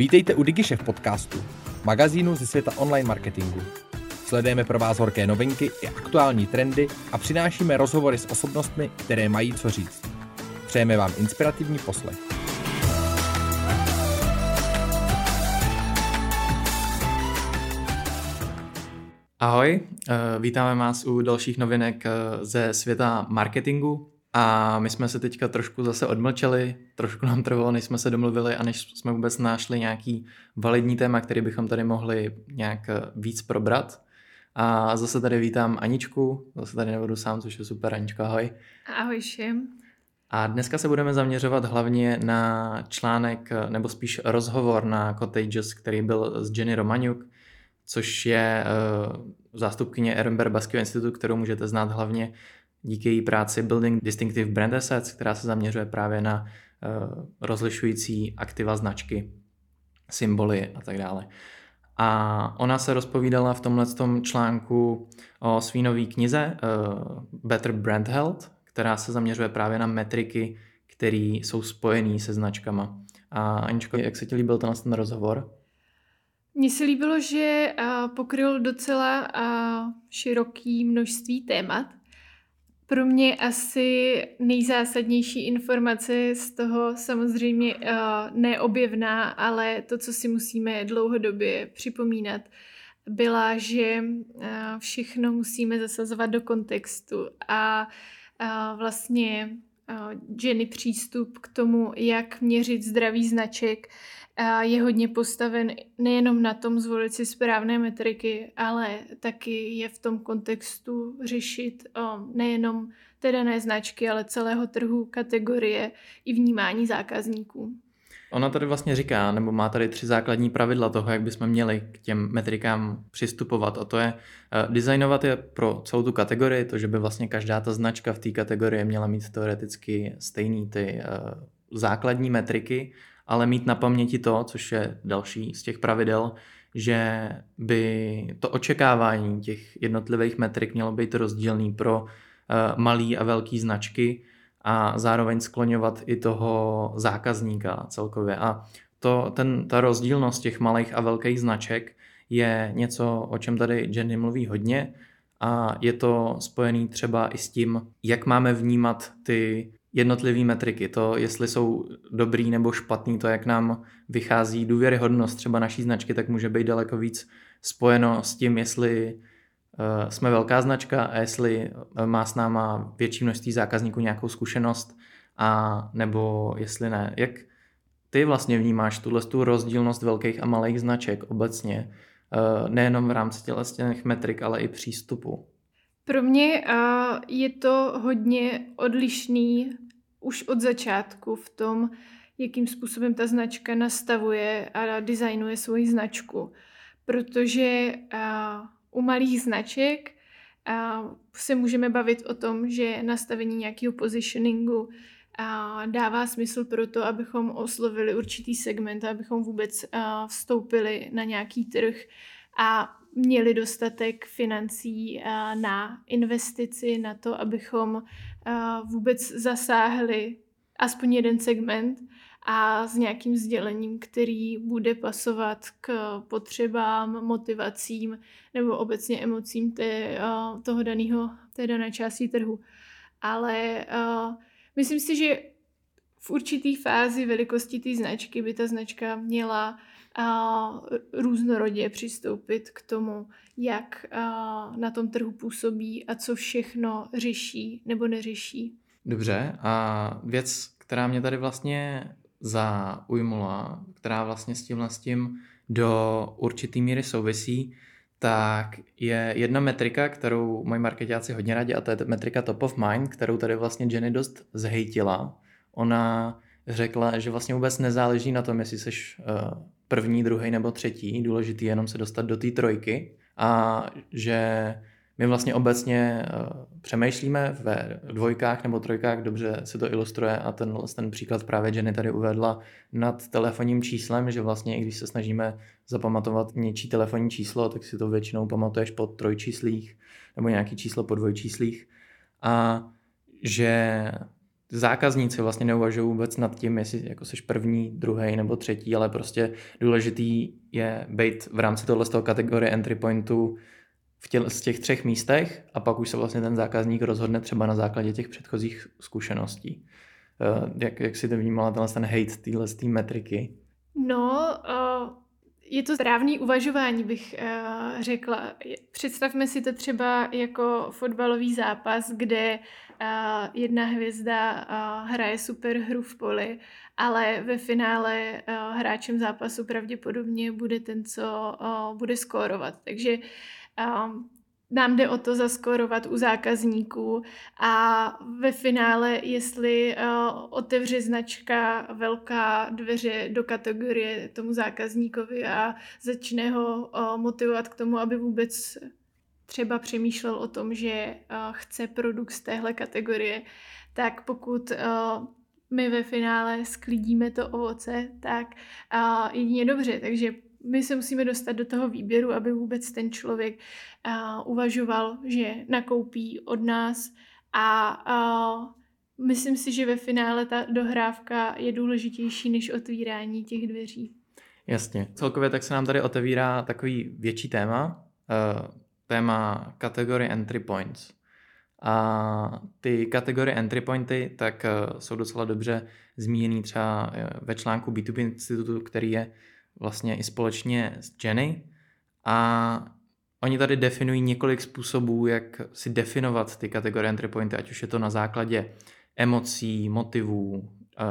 Vítejte u DigiShef podcastu, magazínu ze světa online marketingu. Sledujeme pro vás horké novinky i aktuální trendy a přinášíme rozhovory s osobnostmi, které mají co říct. Přejeme vám inspirativní poslech. Ahoj, eh, vítáme vás u dalších novinek eh, ze světa marketingu. A my jsme se teďka trošku zase odmlčeli, trošku nám trvalo, než jsme se domluvili a než jsme vůbec našli nějaký validní téma, který bychom tady mohli nějak víc probrat. A zase tady vítám Aničku, zase tady nebudu sám, což je super. Anička, ahoj. Ahoj všem. A dneska se budeme zaměřovat hlavně na článek, nebo spíš rozhovor na Cottages, který byl s Jenny Romaniuk, což je uh, zástupkyně Ehrenberg Baského institutu, kterou můžete znát hlavně díky její práci Building Distinctive Brand Assets, která se zaměřuje právě na uh, rozlišující aktiva značky, symboly a tak dále. A ona se rozpovídala v tomhle článku o svý nový knize uh, Better Brand Health, která se zaměřuje právě na metriky, které jsou spojené se značkama. A Aničko, jak se ti líbil ten, ten rozhovor? Mně se líbilo, že uh, pokryl docela široký množství témat pro mě asi nejzásadnější informace z toho samozřejmě uh, neobjevná, ale to, co si musíme dlouhodobě připomínat, byla, že uh, všechno musíme zasazovat do kontextu a uh, vlastně Jenny přístup k tomu, jak měřit zdravý značek, je hodně postaven nejenom na tom zvolit si správné metriky, ale taky je v tom kontextu řešit nejenom té dané značky, ale celého trhu, kategorie i vnímání zákazníků. Ona tady vlastně říká, nebo má tady tři základní pravidla toho, jak bychom měli k těm metrikám přistupovat. A to je uh, designovat je pro celou tu kategorii, to, že by vlastně každá ta značka v té kategorii měla mít teoreticky stejný ty uh, základní metriky, ale mít na paměti to, což je další z těch pravidel, že by to očekávání těch jednotlivých metrik mělo být rozdílný pro uh, malý a velký značky a zároveň skloňovat i toho zákazníka celkově. A to, ten, ta rozdílnost těch malých a velkých značek je něco, o čem tady Jenny mluví hodně a je to spojený třeba i s tím, jak máme vnímat ty jednotlivé metriky, to jestli jsou dobrý nebo špatný, to jak nám vychází důvěryhodnost třeba naší značky, tak může být daleko víc spojeno s tím, jestli jsme velká značka a jestli eh, má s náma větší množství zákazníků nějakou zkušenost a nebo jestli ne. Jak ty vlastně vnímáš tuhle tu rozdílnost velkých a malých značek obecně, uh, nejenom v rámci těch metrik, ale i přístupu? Pro mě je to hodně odlišný už od začátku v tom, jakým způsobem ta značka nastavuje a designuje svoji značku. Protože u malých značek uh, se můžeme bavit o tom, že nastavení nějakého positioningu uh, dává smysl pro to, abychom oslovili určitý segment, abychom vůbec uh, vstoupili na nějaký trh a měli dostatek financí na investici, na to, abychom vůbec zasáhli aspoň jeden segment a s nějakým sdělením, který bude pasovat k potřebám, motivacím nebo obecně emocím té, toho daného, té dané části trhu. Ale uh, myslím si, že v určitý fázi velikosti té značky by ta značka měla a různorodě přistoupit k tomu, jak na tom trhu působí a co všechno řeší nebo neřeší. Dobře, a věc, která mě tady vlastně zaujmula, která vlastně s tímhle s tím do určitý míry souvisí, tak je jedna metrika, kterou moji marketáci hodně rádi, a to je metrika top of mind, kterou tady vlastně Jenny dost zhejtila. Ona řekla, že vlastně vůbec nezáleží na tom, jestli jsi uh, první, druhý nebo třetí, důležitý jenom se dostat do té trojky a že my vlastně obecně uh, přemýšlíme ve dvojkách nebo trojkách, dobře se to ilustruje a ten, ten příklad právě Jenny tady uvedla nad telefonním číslem, že vlastně i když se snažíme zapamatovat něčí telefonní číslo, tak si to většinou pamatuješ po trojčíslích nebo nějaký číslo po dvojčíslích. A že zákazníci vlastně neuvažují vůbec nad tím, jestli jako jsi první, druhý nebo třetí, ale prostě důležitý je být v rámci tohle toho kategorie entry pointu v těle, z těch třech místech a pak už se vlastně ten zákazník rozhodne třeba na základě těch předchozích zkušeností. Uh, jak, jak si to vnímala tenhle ten hate téhle metriky? No, uh, je to správný uvažování, bych uh, řekla. Představme si to třeba jako fotbalový zápas, kde jedna hvězda hraje super hru v poli, ale ve finále hráčem zápasu pravděpodobně bude ten, co bude skórovat. Takže uh, nám jde o to zaskorovat u zákazníků a ve finále, jestli uh, otevře značka velká dveře do kategorie tomu zákazníkovi a začne ho uh, motivovat k tomu, aby vůbec třeba přemýšlel o tom, že uh, chce produkt z téhle kategorie, tak pokud my ve finále sklidíme to ovoce, tak jedině dobře. Takže my se musíme dostat do toho výběru, aby vůbec ten člověk uh, uvažoval, že nakoupí od nás a uh, myslím si, že ve finále ta dohrávka je důležitější než otvírání těch dveří. Jasně. Celkově tak se nám tady otevírá takový větší téma, uh, téma kategorie entry points. A ty kategorie entry pointy tak uh, jsou docela dobře zmíněný třeba ve článku B2B institutu, který je vlastně i společně s Jenny a oni tady definují několik způsobů, jak si definovat ty kategorie entry pointy, ať už je to na základě emocí, motivů, eh,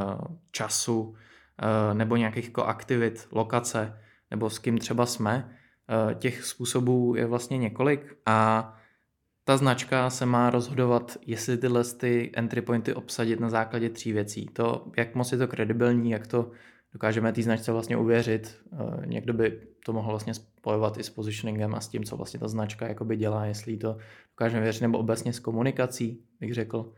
času eh, nebo nějakých jako aktivit, lokace, nebo s kým třeba jsme. Eh, těch způsobů je vlastně několik a ta značka se má rozhodovat, jestli tyhle ty entry pointy obsadit na základě tří věcí. To, jak moc je to kredibilní, jak to dokážeme té značce vlastně uvěřit. Eh, někdo by to mohl vlastně spojovat i s positioningem a s tím, co vlastně ta značka jakoby dělá, jestli to dokážeme věřit, nebo obecně s komunikací, bych řekl.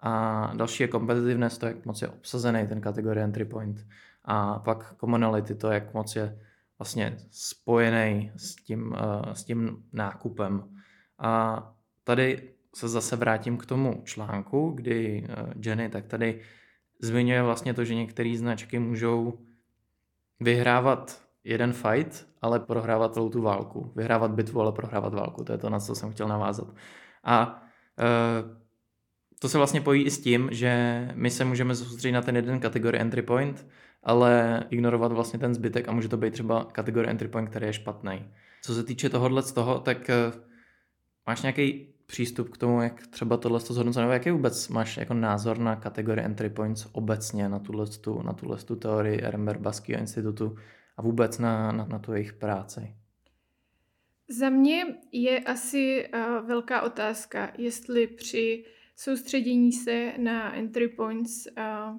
A další je competitiveness, to, jak moc je obsazený ten kategorie entry point. A pak commonality, to, jak moc je vlastně spojený s tím, uh, s tím nákupem. A tady se zase vrátím k tomu článku, kdy uh, Jenny tak tady zmiňuje vlastně to, že některé značky můžou vyhrávat jeden fight, ale prohrávat celou tu válku. Vyhrávat bitvu, ale prohrávat válku. To je to, na co jsem chtěl navázat. A e, to se vlastně pojí i s tím, že my se můžeme soustředit na ten jeden kategorii entry point, ale ignorovat vlastně ten zbytek a může to být třeba kategorie entry point, který je špatný. Co se týče tohohle z toho, tak e, máš nějaký přístup k tomu, jak třeba tohle to zhodnoceno, jaký vůbec máš jako názor na kategorii entry points obecně, na tuhle, tu, na tuhle tu teorii Ehrenberg Baskýho institutu a vůbec na, na, na tu jejich práci? Za mě je asi uh, velká otázka, jestli při soustředění se na entry points uh,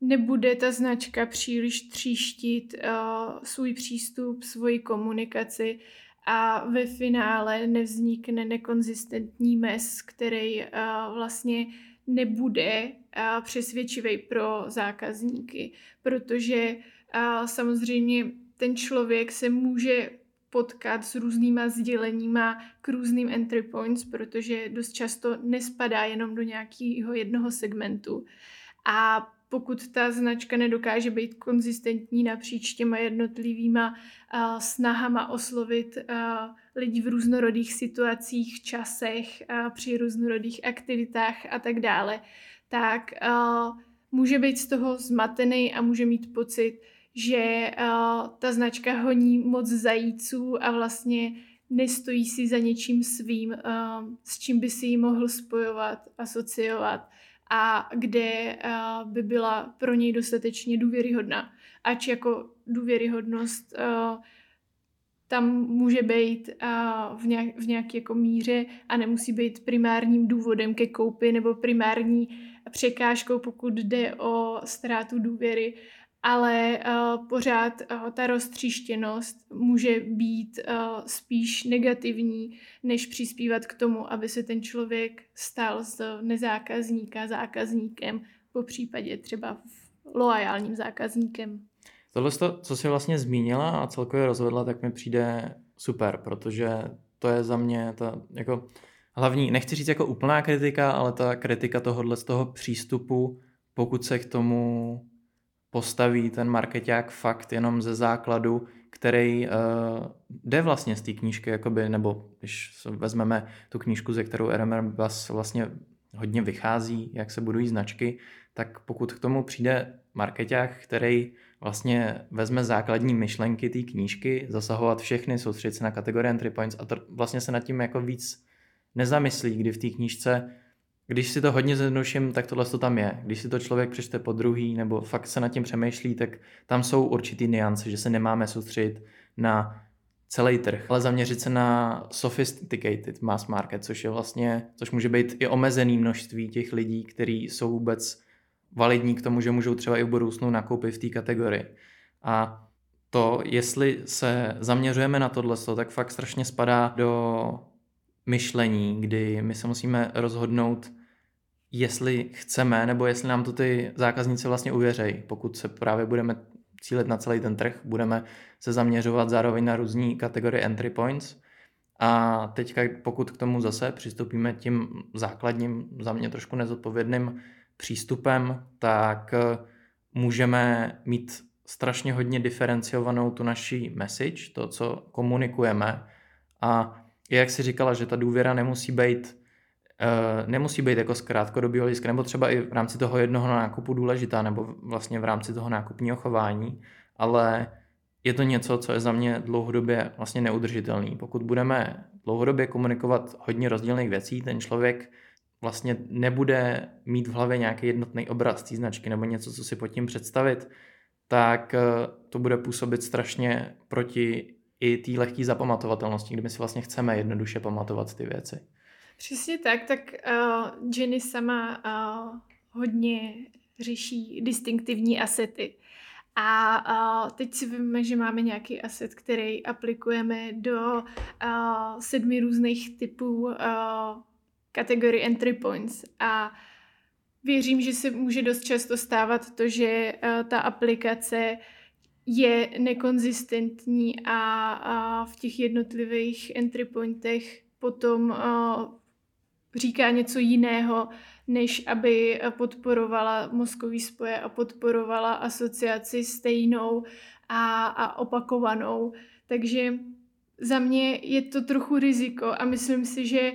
nebude ta značka příliš tříštit uh, svůj přístup, svoji komunikaci a ve finále nevznikne nekonzistentní mes, který uh, vlastně nebude uh, přesvědčivý pro zákazníky, protože uh, samozřejmě ten člověk se může potkat s různýma sděleníma k různým entry points, protože dost často nespadá jenom do nějakého jednoho segmentu. A pokud ta značka nedokáže být konzistentní napříč těma jednotlivýma uh, snahama oslovit uh, lidi v různorodých situacích, časech, uh, při různorodých aktivitách a tak dále, tak uh, může být z toho zmatený a může mít pocit, že uh, ta značka honí moc zajíců a vlastně nestojí si za něčím svým, uh, s čím by si ji mohl spojovat, asociovat a kde uh, by byla pro něj dostatečně důvěryhodná. Ač jako důvěryhodnost uh, tam může být uh, v, v nějaké jako míře a nemusí být primárním důvodem ke koupi nebo primární překážkou, pokud jde o ztrátu důvěry, ale uh, pořád uh, ta roztříštěnost může být uh, spíš negativní, než přispívat k tomu, aby se ten člověk stal z nezákazníka zákazníkem, po případě třeba loajálním zákazníkem. Tohle, co jsi vlastně zmínila a celkově rozvedla, tak mi přijde super, protože to je za mě ta jako hlavní, nechci říct jako úplná kritika, ale ta kritika tohohle z toho přístupu pokud se k tomu postaví ten marketák fakt jenom ze základu, který uh, jde vlastně z té knížky, jakoby, nebo když vezmeme tu knížku, ze kterou RMR Bus vlastně hodně vychází, jak se budují značky, tak pokud k tomu přijde marketák, který vlastně vezme základní myšlenky té knížky, zasahovat všechny, soustředit se na kategorie entry points a to vlastně se nad tím jako víc nezamyslí, kdy v té knížce, když si to hodně zjednoduším, tak tohle to tam je. Když si to člověk přečte po druhý nebo fakt se nad tím přemýšlí, tak tam jsou určitý niance, že se nemáme soustředit na celý trh, ale zaměřit se na sophisticated mass market, což je vlastně, což může být i omezený množství těch lidí, kteří jsou vůbec validní k tomu, že můžou třeba i v budoucnu nakoupit v té kategorii. A to, jestli se zaměřujeme na tohle, tak fakt strašně spadá do myšlení, kdy my se musíme rozhodnout, jestli chceme, nebo jestli nám to ty zákazníci vlastně uvěřejí. Pokud se právě budeme cílit na celý ten trh, budeme se zaměřovat zároveň na různé kategorie entry points. A teďka, pokud k tomu zase přistoupíme tím základním, za mě trošku nezodpovědným přístupem, tak eh, můžeme mít strašně hodně diferenciovanou tu naší message, to, co komunikujeme. A jak si říkala, že ta důvěra nemusí být uh, nemusí být jako z krátkodobého hlediska, nebo třeba i v rámci toho jednoho nákupu důležitá, nebo vlastně v rámci toho nákupního chování, ale je to něco, co je za mě dlouhodobě vlastně neudržitelný. Pokud budeme dlouhodobě komunikovat hodně rozdílných věcí, ten člověk vlastně nebude mít v hlavě nějaký jednotný obraz té značky nebo něco, co si pod tím představit, tak eh, to bude působit strašně proti i té lehké zapamatovatelnosti, kdy my si vlastně chceme jednoduše pamatovat ty věci. Přesně tak, tak uh, Jenny sama uh, hodně řeší distinktivní asety. A uh, teď si víme, že máme nějaký aset, který aplikujeme do uh, sedmi různých typů uh, entry points. A věřím, že se může dost často stávat to, že uh, ta aplikace je nekonzistentní a, a v těch jednotlivých entry pointech potom uh, říká něco jiného, než aby podporovala mozkový spoje a podporovala asociaci stejnou a, a opakovanou. Takže za mě je to trochu riziko a myslím si, že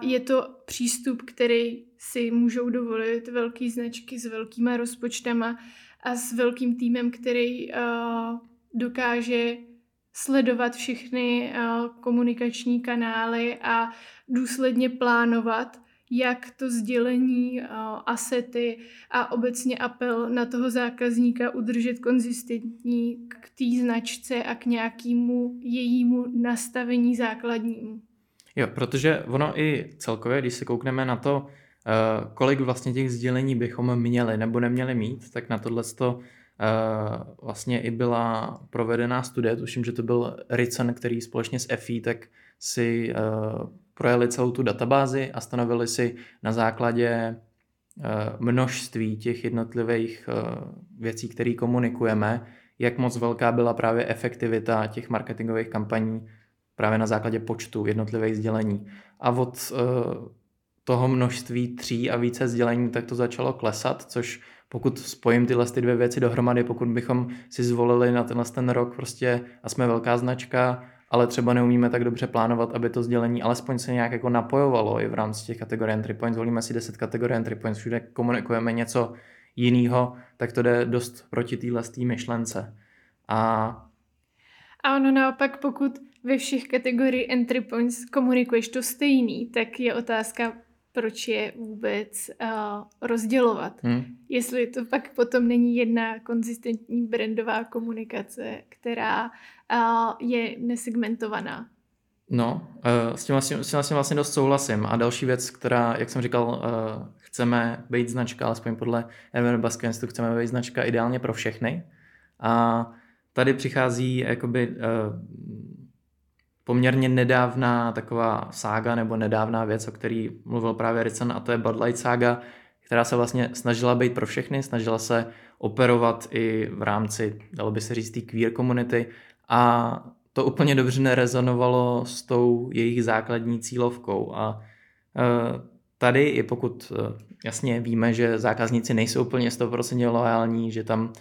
je to přístup, který si můžou dovolit velké značky s velkýma rozpočtama a s velkým týmem, který dokáže sledovat všechny komunikační kanály a důsledně plánovat, jak to sdělení, asety a obecně apel na toho zákazníka udržet konzistentní k té značce a k nějakému jejímu nastavení základnímu. Jo, protože ono i celkově, když se koukneme na to, kolik vlastně těch sdělení bychom měli nebo neměli mít, tak na tohle to eh, vlastně i byla provedená studie, tuším, že to byl Ricen, který společně s EFI tak si eh, projeli celou tu databázi a stanovili si na základě množství těch jednotlivých věcí, které komunikujeme, jak moc velká byla právě efektivita těch marketingových kampaní právě na základě počtu jednotlivých sdělení. A od toho množství tří a více sdělení, tak to začalo klesat, což pokud spojím tyhle ty dvě věci dohromady, pokud bychom si zvolili na tenhle ten rok prostě a jsme velká značka, ale třeba neumíme tak dobře plánovat, aby to sdělení alespoň se nějak jako napojovalo i v rámci těch kategorií entry points. Zvolíme si 10 kategorií entry points, všude komunikujeme něco jiného, tak to jde dost proti téhle myšlence. A a ono naopak, pokud ve všech kategoriích entry points komunikuješ to stejný, tak je otázka, proč je vůbec uh, rozdělovat. Hmm. Jestli to pak potom není jedna konzistentní brandová komunikace, která uh, je nesegmentovaná. No, uh, s tím, vlastně, s tím vlastně, vlastně dost souhlasím. A další věc, která, jak jsem říkal, uh, chceme být značka, alespoň podle Enver Baskin, chceme být značka ideálně pro všechny. A tady přichází jakoby uh, poměrně nedávná taková sága nebo nedávná věc, o který mluvil právě Ritson a to je Bud Light sága, která se vlastně snažila být pro všechny, snažila se operovat i v rámci, dalo by se říct, té queer komunity. A to úplně dobře nerezonovalo s tou jejich základní cílovkou. A uh, tady i pokud jasně víme, že zákazníci nejsou úplně 100% loajální, že tam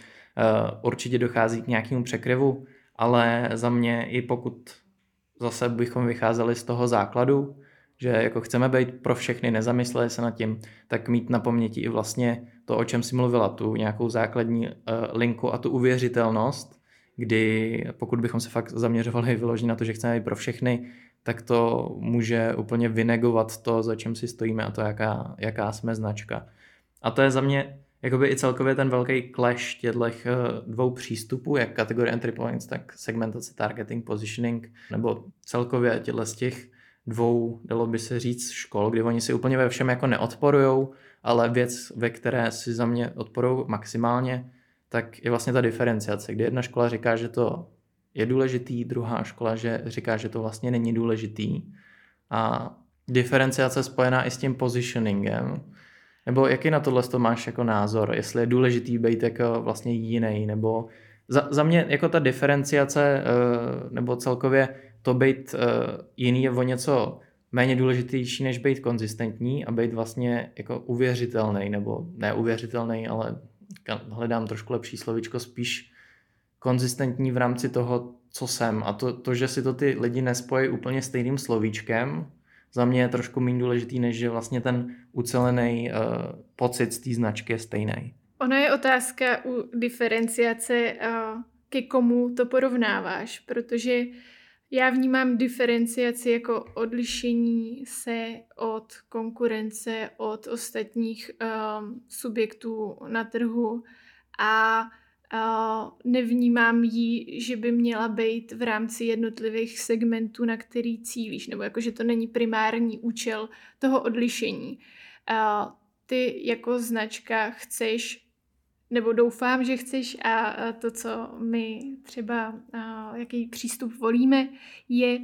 určitě dochází k nějakému překryvu, ale za mě i pokud zase bychom vycházeli z toho základu, že jako chceme být pro všechny, nezamysleli se nad tím, tak mít na paměti i vlastně to, o čem si mluvila, tu nějakou základní uh, linku a tu uvěřitelnost, kdy pokud bychom se fakt zaměřovali vyložit na to, že chceme být pro všechny, tak to může úplně vynegovat to, za čem si stojíme a to, jaká, jaká jsme značka. A to je za mě jakoby i celkově ten velký clash těchto eh, dvou přístupů, jak kategorie entry points, tak segmentace, targeting, positioning, nebo celkově těchto z těch dvou, dalo by se říct, škol, kdy oni si úplně ve všem jako neodporujou, ale věc, ve které si za mě odporují maximálně, tak je vlastně ta diferenciace, kdy jedna škola říká, že to je důležitý, druhá škola že říká, že to vlastně není důležitý. A diferenciace spojená i s tím positioningem, nebo jaký na tohle to máš jako názor? Jestli je důležitý být jako vlastně jiný, nebo za, za mě jako ta diferenciace, eh, nebo celkově to být eh, jiný je o něco méně důležitější, než být konzistentní a být vlastně jako uvěřitelný, nebo neuvěřitelný, ale hledám trošku lepší slovičko, spíš konzistentní v rámci toho, co jsem. A to, to že si to ty lidi nespojí úplně stejným slovíčkem, za mě je trošku méně důležitý, než že vlastně ten ucelený uh, pocit z té značky je stejný. Ona je otázka u diferenciace, uh, ke komu to porovnáváš, protože já vnímám diferenciaci jako odlišení se od konkurence, od ostatních um, subjektů na trhu a nevnímám ji, že by měla být v rámci jednotlivých segmentů, na který cílíš, nebo jako, že to není primární účel toho odlišení. Ty jako značka chceš nebo doufám, že chceš a to, co my třeba, jaký přístup volíme, je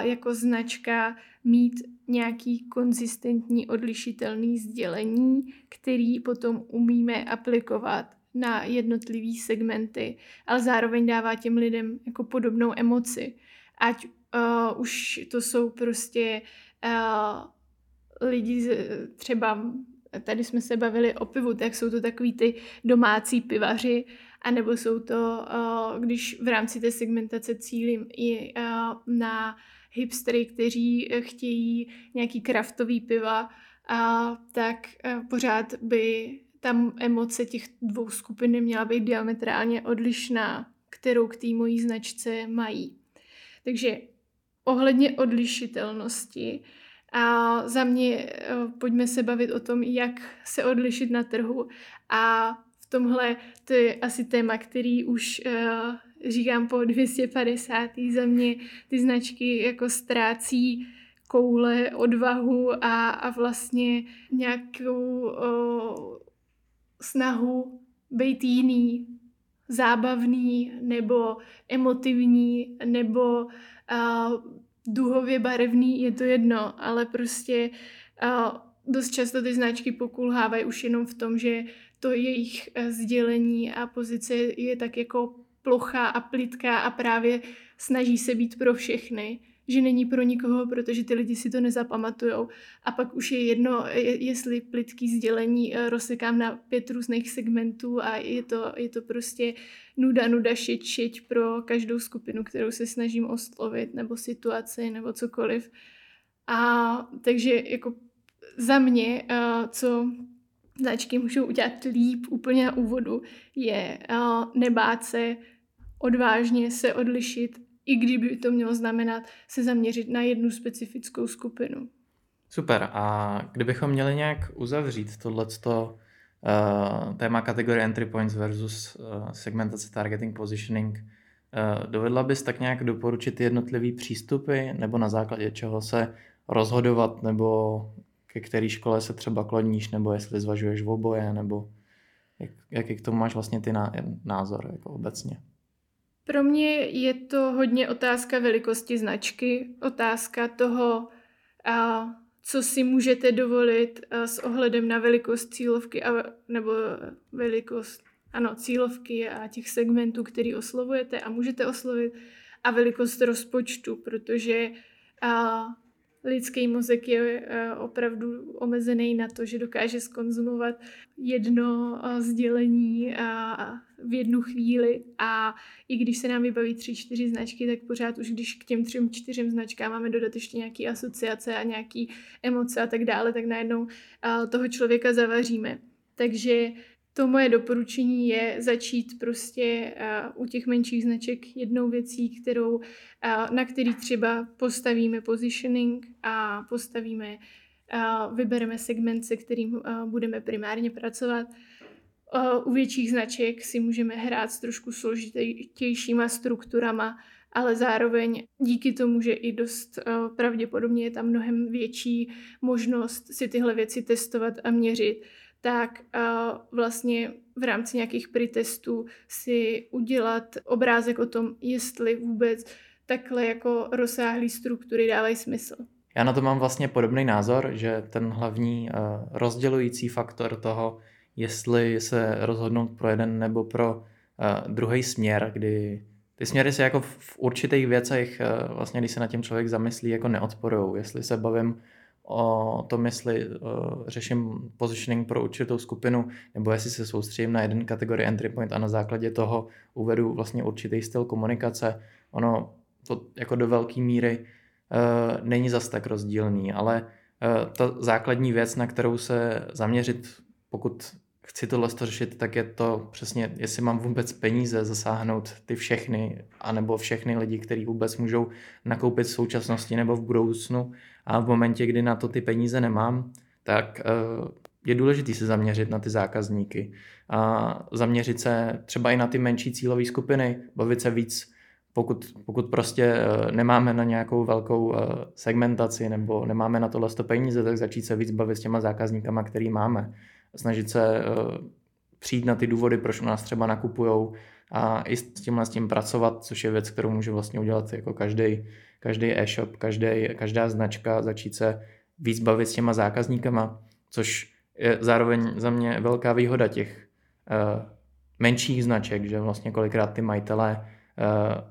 jako značka mít nějaký konzistentní odlišitelný sdělení, který potom umíme aplikovat na jednotlivý segmenty, ale zároveň dává těm lidem jako podobnou emoci. Ať uh, už to jsou prostě uh, lidi z, třeba tady jsme se bavili o pivu, tak jsou to takový ty domácí pivaři, anebo jsou to, když v rámci té segmentace cílím i na hipstery, kteří chtějí nějaký kraftový piva, tak pořád by tam emoce těch dvou skupin neměla být diametrálně odlišná, kterou k té mojí značce mají. Takže ohledně odlišitelnosti, a za mě eh, pojďme se bavit o tom, jak se odlišit na trhu. A v tomhle to je asi téma, který už uh, říkám po 250. Za mě ty značky jako ztrácí koule, odvahu a, a vlastně nějakou uh, snahu být jiný, zábavný nebo emotivní nebo uh, duhově barevný, je to jedno, ale prostě uh, dost často ty značky pokulhávají už jenom v tom, že to jejich uh, sdělení a pozice je tak jako plochá a plitká a právě snaží se být pro všechny že není pro nikoho, protože ty lidi si to nezapamatujou. A pak už je jedno, jestli plitký sdělení eh, rozsekám na pět různých segmentů a je to, je to prostě nuda, nuda, šit, šit pro každou skupinu, kterou se snažím oslovit, nebo situaci, nebo cokoliv. A takže jako za mě, eh, co značky můžou udělat líp úplně na úvodu, je eh, nebát se odvážně se odlišit i kdyby to mělo znamenat se zaměřit na jednu specifickou skupinu. Super. A kdybychom měli nějak uzavřít tohleto uh, téma kategorie entry points versus uh, segmentace targeting positioning, uh, dovedla bys tak nějak doporučit jednotlivý přístupy nebo na základě čeho se rozhodovat nebo ke které škole se třeba kloníš nebo jestli zvažuješ v oboje nebo jak, jaký k tomu máš vlastně ty názor jako obecně? Pro mě je to hodně otázka velikosti značky, otázka toho, a co si můžete dovolit s ohledem na velikost cílovky a, nebo velikost ano, cílovky a těch segmentů, který oslovujete a můžete oslovit a velikost rozpočtu, protože a, lidský mozek je eh, opravdu omezený na to, že dokáže skonzumovat jedno eh, sdělení v jednu chvíli a i když se nám vybaví tři, čtyři značky, tak pořád už když k těm třem, čtyřem značkám máme dodat ještě nějaké asociace a nějaké emoce a tak dále, tak najednou toho člověka zavaříme. Takže to moje doporučení je začít prostě uh, u těch menších značek jednou věcí, kterou, uh, na který třeba postavíme positioning a postavíme, uh, vybereme segment, se kterým budeme primárně pracovat. U větších značek si můžeme hrát s trošku složitějšíma strukturama, ale zároveň díky tomu, že i dost pravděpodobně je tam mnohem větší možnost si tyhle věci testovat a měřit, tak vlastně v rámci nějakých pretestů si udělat obrázek o tom, jestli vůbec takhle jako rozsáhlý struktury dávají smysl. Já na to mám vlastně podobný názor, že ten hlavní uh, rozdělující faktor toho, jestli se rozhodnout pro jeden nebo pro uh, druhý směr, kdy ty směry se jako v určitých věcech, uh, vlastně když se na tím člověk zamyslí, jako neodporují. Jestli se bavím o tom, jestli uh, řeším positioning pro určitou skupinu, nebo jestli se soustředím na jeden kategorii entry point a na základě toho uvedu vlastně určitý styl komunikace. Ono to jako do velké míry uh, není zas tak rozdílný, ale uh, ta základní věc, na kterou se zaměřit, pokud chci tohle řešit, tak je to přesně, jestli mám vůbec peníze zasáhnout ty všechny, anebo všechny lidi, kteří vůbec můžou nakoupit v současnosti nebo v budoucnu a v momentě, kdy na to ty peníze nemám, tak uh, je důležité se zaměřit na ty zákazníky a zaměřit se třeba i na ty menší cílové skupiny, bavit se víc, pokud, pokud prostě uh, nemáme na nějakou velkou uh, segmentaci nebo nemáme na tohle peníze, tak začít se víc bavit s těma zákazníkama, který máme. Snažit se eh, přijít na ty důvody, proč u nás třeba nakupujou a i s tímhle s tím pracovat, což je věc, kterou může vlastně udělat jako každý, každý e-shop, každý, každá značka, začít se víc bavit s těma zákazníkama, což je zároveň za mě velká výhoda těch uh, menších značek, že vlastně kolikrát ty majitelé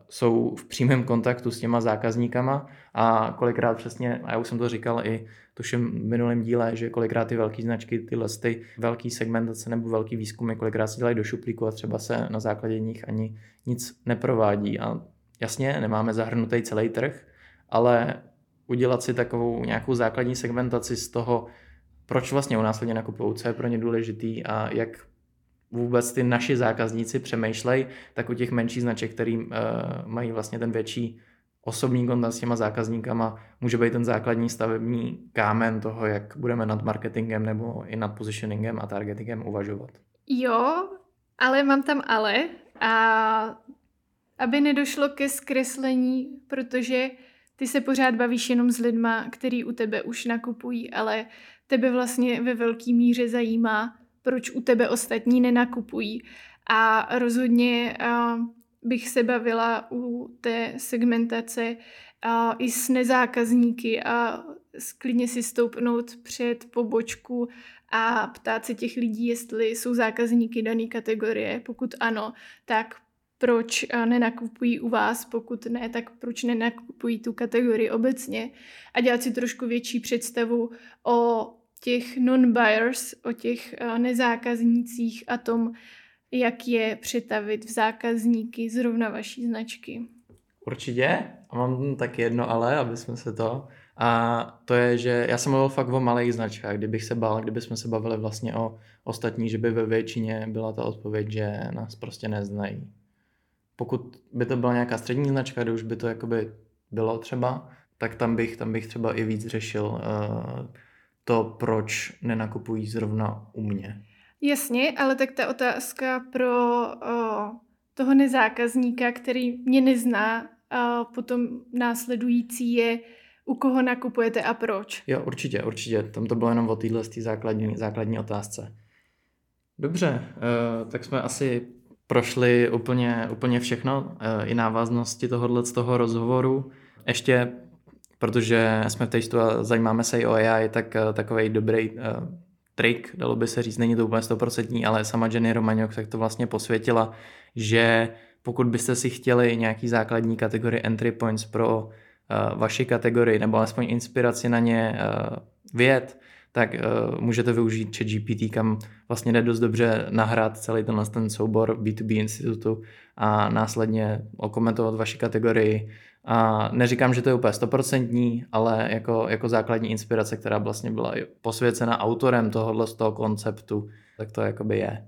jsou v přímém kontaktu s těma zákazníkama a kolikrát přesně, a já už jsem to říkal i tuším v minulém díle, že kolikrát ty velké značky, ty listy, velký segmentace nebo velký výzkumy, kolikrát se dělají do šuplíku a třeba se na základě nich ani nic neprovádí. A jasně, nemáme zahrnutý celý trh, ale udělat si takovou nějakou základní segmentaci z toho, proč vlastně u nás lidi nakupují, co je pro ně důležitý a jak vůbec ty naši zákazníci přemýšlej, tak u těch menších značek, který uh, mají vlastně ten větší osobní kontakt s těma zákazníkama, může být ten základní stavební kámen toho, jak budeme nad marketingem nebo i nad positioningem a targetingem uvažovat. Jo, ale mám tam ale a aby nedošlo ke zkreslení, protože ty se pořád bavíš jenom s lidma, který u tebe už nakupují, ale tebe vlastně ve velké míře zajímá, proč u tebe ostatní nenakupují. A rozhodně uh, bych se bavila u té segmentace uh, i s nezákazníky a klidně si stoupnout před pobočku a ptát se těch lidí, jestli jsou zákazníky dané kategorie. Pokud ano, tak proč nenakupují u vás, pokud ne, tak proč nenakupují tu kategorii obecně a dělat si trošku větší představu o těch non-buyers, o těch eh, nezákaznících a tom, jak je přetavit v zákazníky zrovna vaší značky. Určitě. A mám tak jedno ale, aby jsme se to... A to je, že já jsem mluvil fakt o malých značkách. Kdybych se bál, kdybychom se bavili vlastně o ostatní, že by ve většině byla ta odpověď, že nás prostě neznají. Pokud by to byla nějaká střední značka, kde už by to jakoby bylo třeba, tak tam bych, tam bych třeba i víc řešil uh, to, proč nenakupují zrovna u mě. Jasně, ale tak ta otázka pro o, toho nezákazníka, který mě nezná, a potom následující je, u koho nakupujete a proč. Jo, určitě, určitě. Tam to bylo jenom o téhle základní, základní otázce. Dobře, uh, tak jsme asi prošli úplně, úplně všechno, uh, i návaznosti tohohle z toho rozhovoru. Ještě protože jsme v textu a zajímáme se i o AI, tak uh, takový dobrý uh, trik, dalo by se říct, není to úplně stoprocentní, ale sama Jenny Romaňok tak to vlastně posvětila, že pokud byste si chtěli nějaký základní kategorie entry points pro vaši kategorii nebo alespoň inspiraci na ně věd, tak uh, můžete využít ChatGPT, kam vlastně jde dost dobře nahrát celý tenhle ten soubor B2B institutu a následně okomentovat vaši kategorii. A neříkám, že to je úplně stoprocentní, ale jako, jako základní inspirace, která vlastně byla posvěcena autorem tohohle z toho konceptu, tak to jakoby je.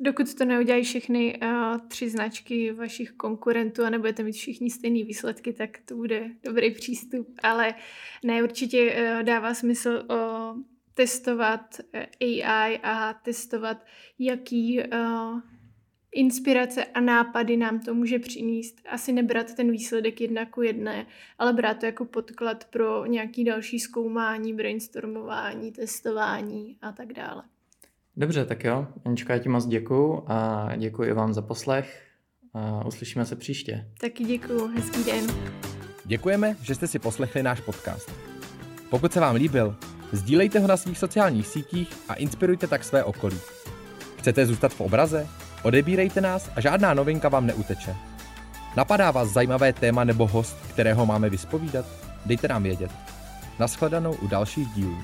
Dokud to neudělají všechny uh, tři značky vašich konkurentů a nebudete mít všichni stejné výsledky, tak to bude dobrý přístup. Ale ne, určitě uh, dává smysl uh, testovat AI a testovat, jaký uh, inspirace a nápady nám to může přinést. Asi nebrat ten výsledek jedna ku jedné, ale brát to jako podklad pro nějaký další zkoumání, brainstormování, testování a tak dále. Dobře, tak jo. Anička, já ti moc děkuju a děkuji i vám za poslech. A uslyšíme se příště. Taky děkuju, hezký den. Děkujeme, že jste si poslechli náš podcast. Pokud se vám líbil, sdílejte ho na svých sociálních sítích a inspirujte tak své okolí. Chcete zůstat v obraze? Odebírejte nás a žádná novinka vám neuteče. Napadá vás zajímavé téma nebo host, kterého máme vyspovídat? Dejte nám vědět. Naschledanou u dalších dílů.